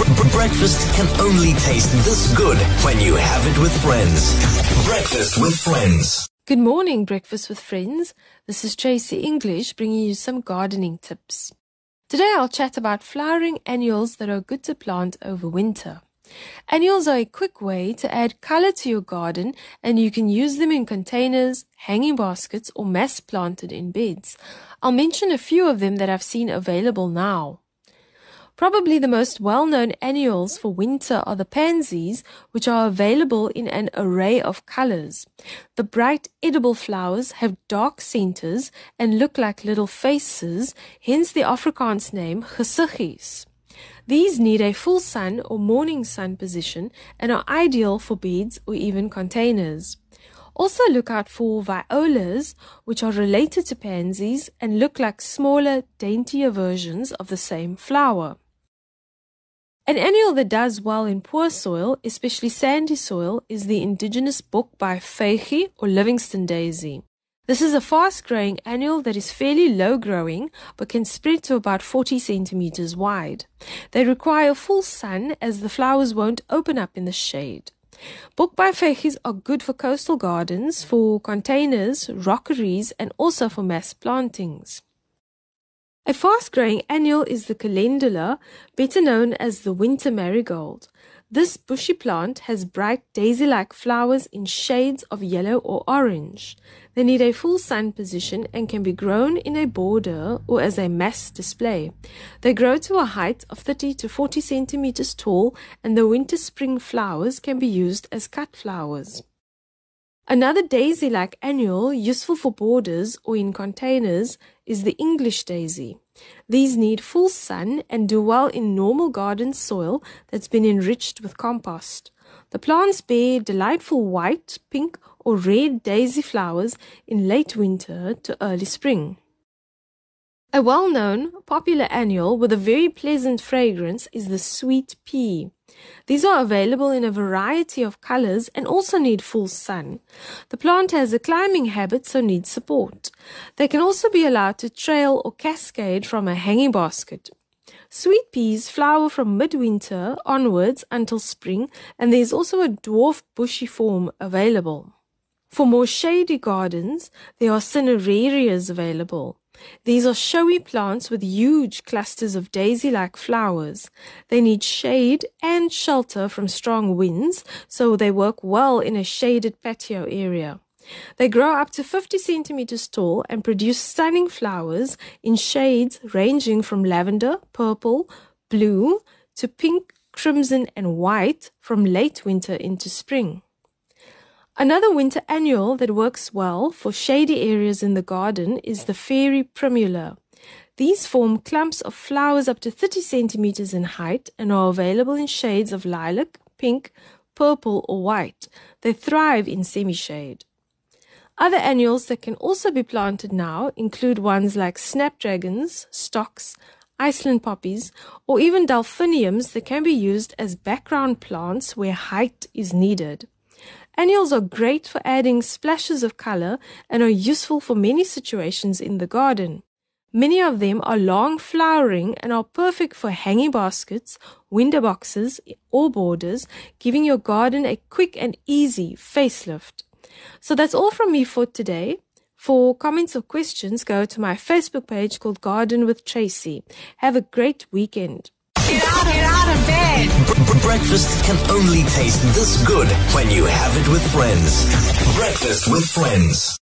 Breakfast can only taste this good when you have it with friends. Breakfast with friends. Good morning, Breakfast with Friends. This is Tracy English bringing you some gardening tips. Today I'll chat about flowering annuals that are good to plant over winter. Annuals are a quick way to add color to your garden and you can use them in containers, hanging baskets, or mass planted in beds. I'll mention a few of them that I've seen available now. Probably the most well-known annuals for winter are the pansies, which are available in an array of colors. The bright edible flowers have dark centers and look like little faces, hence the Afrikaans name gesiggies. These need a full sun or morning sun position and are ideal for beds or even containers. Also look out for violas, which are related to pansies and look like smaller, daintier versions of the same flower. An annual that does well in poor soil, especially sandy soil, is the indigenous book by bokbaai or Livingstone daisy. This is a fast growing annual that is fairly low growing but can spread to about 40 centimeters wide. They require full sun as the flowers won't open up in the shade. Book by Bokbaai are good for coastal gardens, for containers, rockeries, and also for mass plantings. A fast growing annual is the calendula, better known as the winter marigold. This bushy plant has bright daisy like flowers in shades of yellow or orange. They need a full sun position and can be grown in a border or as a mass display. They grow to a height of 30 to 40 centimeters tall, and the winter spring flowers can be used as cut flowers. Another daisy like annual useful for borders or in containers is the English daisy. These need full sun and do well in normal garden soil that's been enriched with compost. The plants bear delightful white, pink, or red daisy flowers in late winter to early spring. A well known, popular annual with a very pleasant fragrance is the sweet pea. These are available in a variety of colors and also need full sun. The plant has a climbing habit, so needs support. They can also be allowed to trail or cascade from a hanging basket. Sweet peas flower from midwinter onwards until spring, and there is also a dwarf bushy form available. For more shady gardens, there are cinerarias available. These are showy plants with huge clusters of daisy like flowers. They need shade and shelter from strong winds, so they work well in a shaded patio area. They grow up to 50 centimeters tall and produce stunning flowers in shades ranging from lavender, purple, blue to pink, crimson, and white from late winter into spring. Another winter annual that works well for shady areas in the garden is the fairy primula. These form clumps of flowers up to 30 centimeters in height and are available in shades of lilac, pink, purple, or white. They thrive in semi-shade. Other annuals that can also be planted now include ones like snapdragons, stocks, Iceland poppies, or even delphiniums that can be used as background plants where height is needed. Annuals are great for adding splashes of color and are useful for many situations in the garden. Many of them are long flowering and are perfect for hanging baskets, window boxes, or borders, giving your garden a quick and easy facelift. So that's all from me for today. For comments or questions, go to my Facebook page called Garden with Tracy. Have a great weekend. Get out, get out. Breakfast can only taste this good when you have it with friends. Breakfast with friends.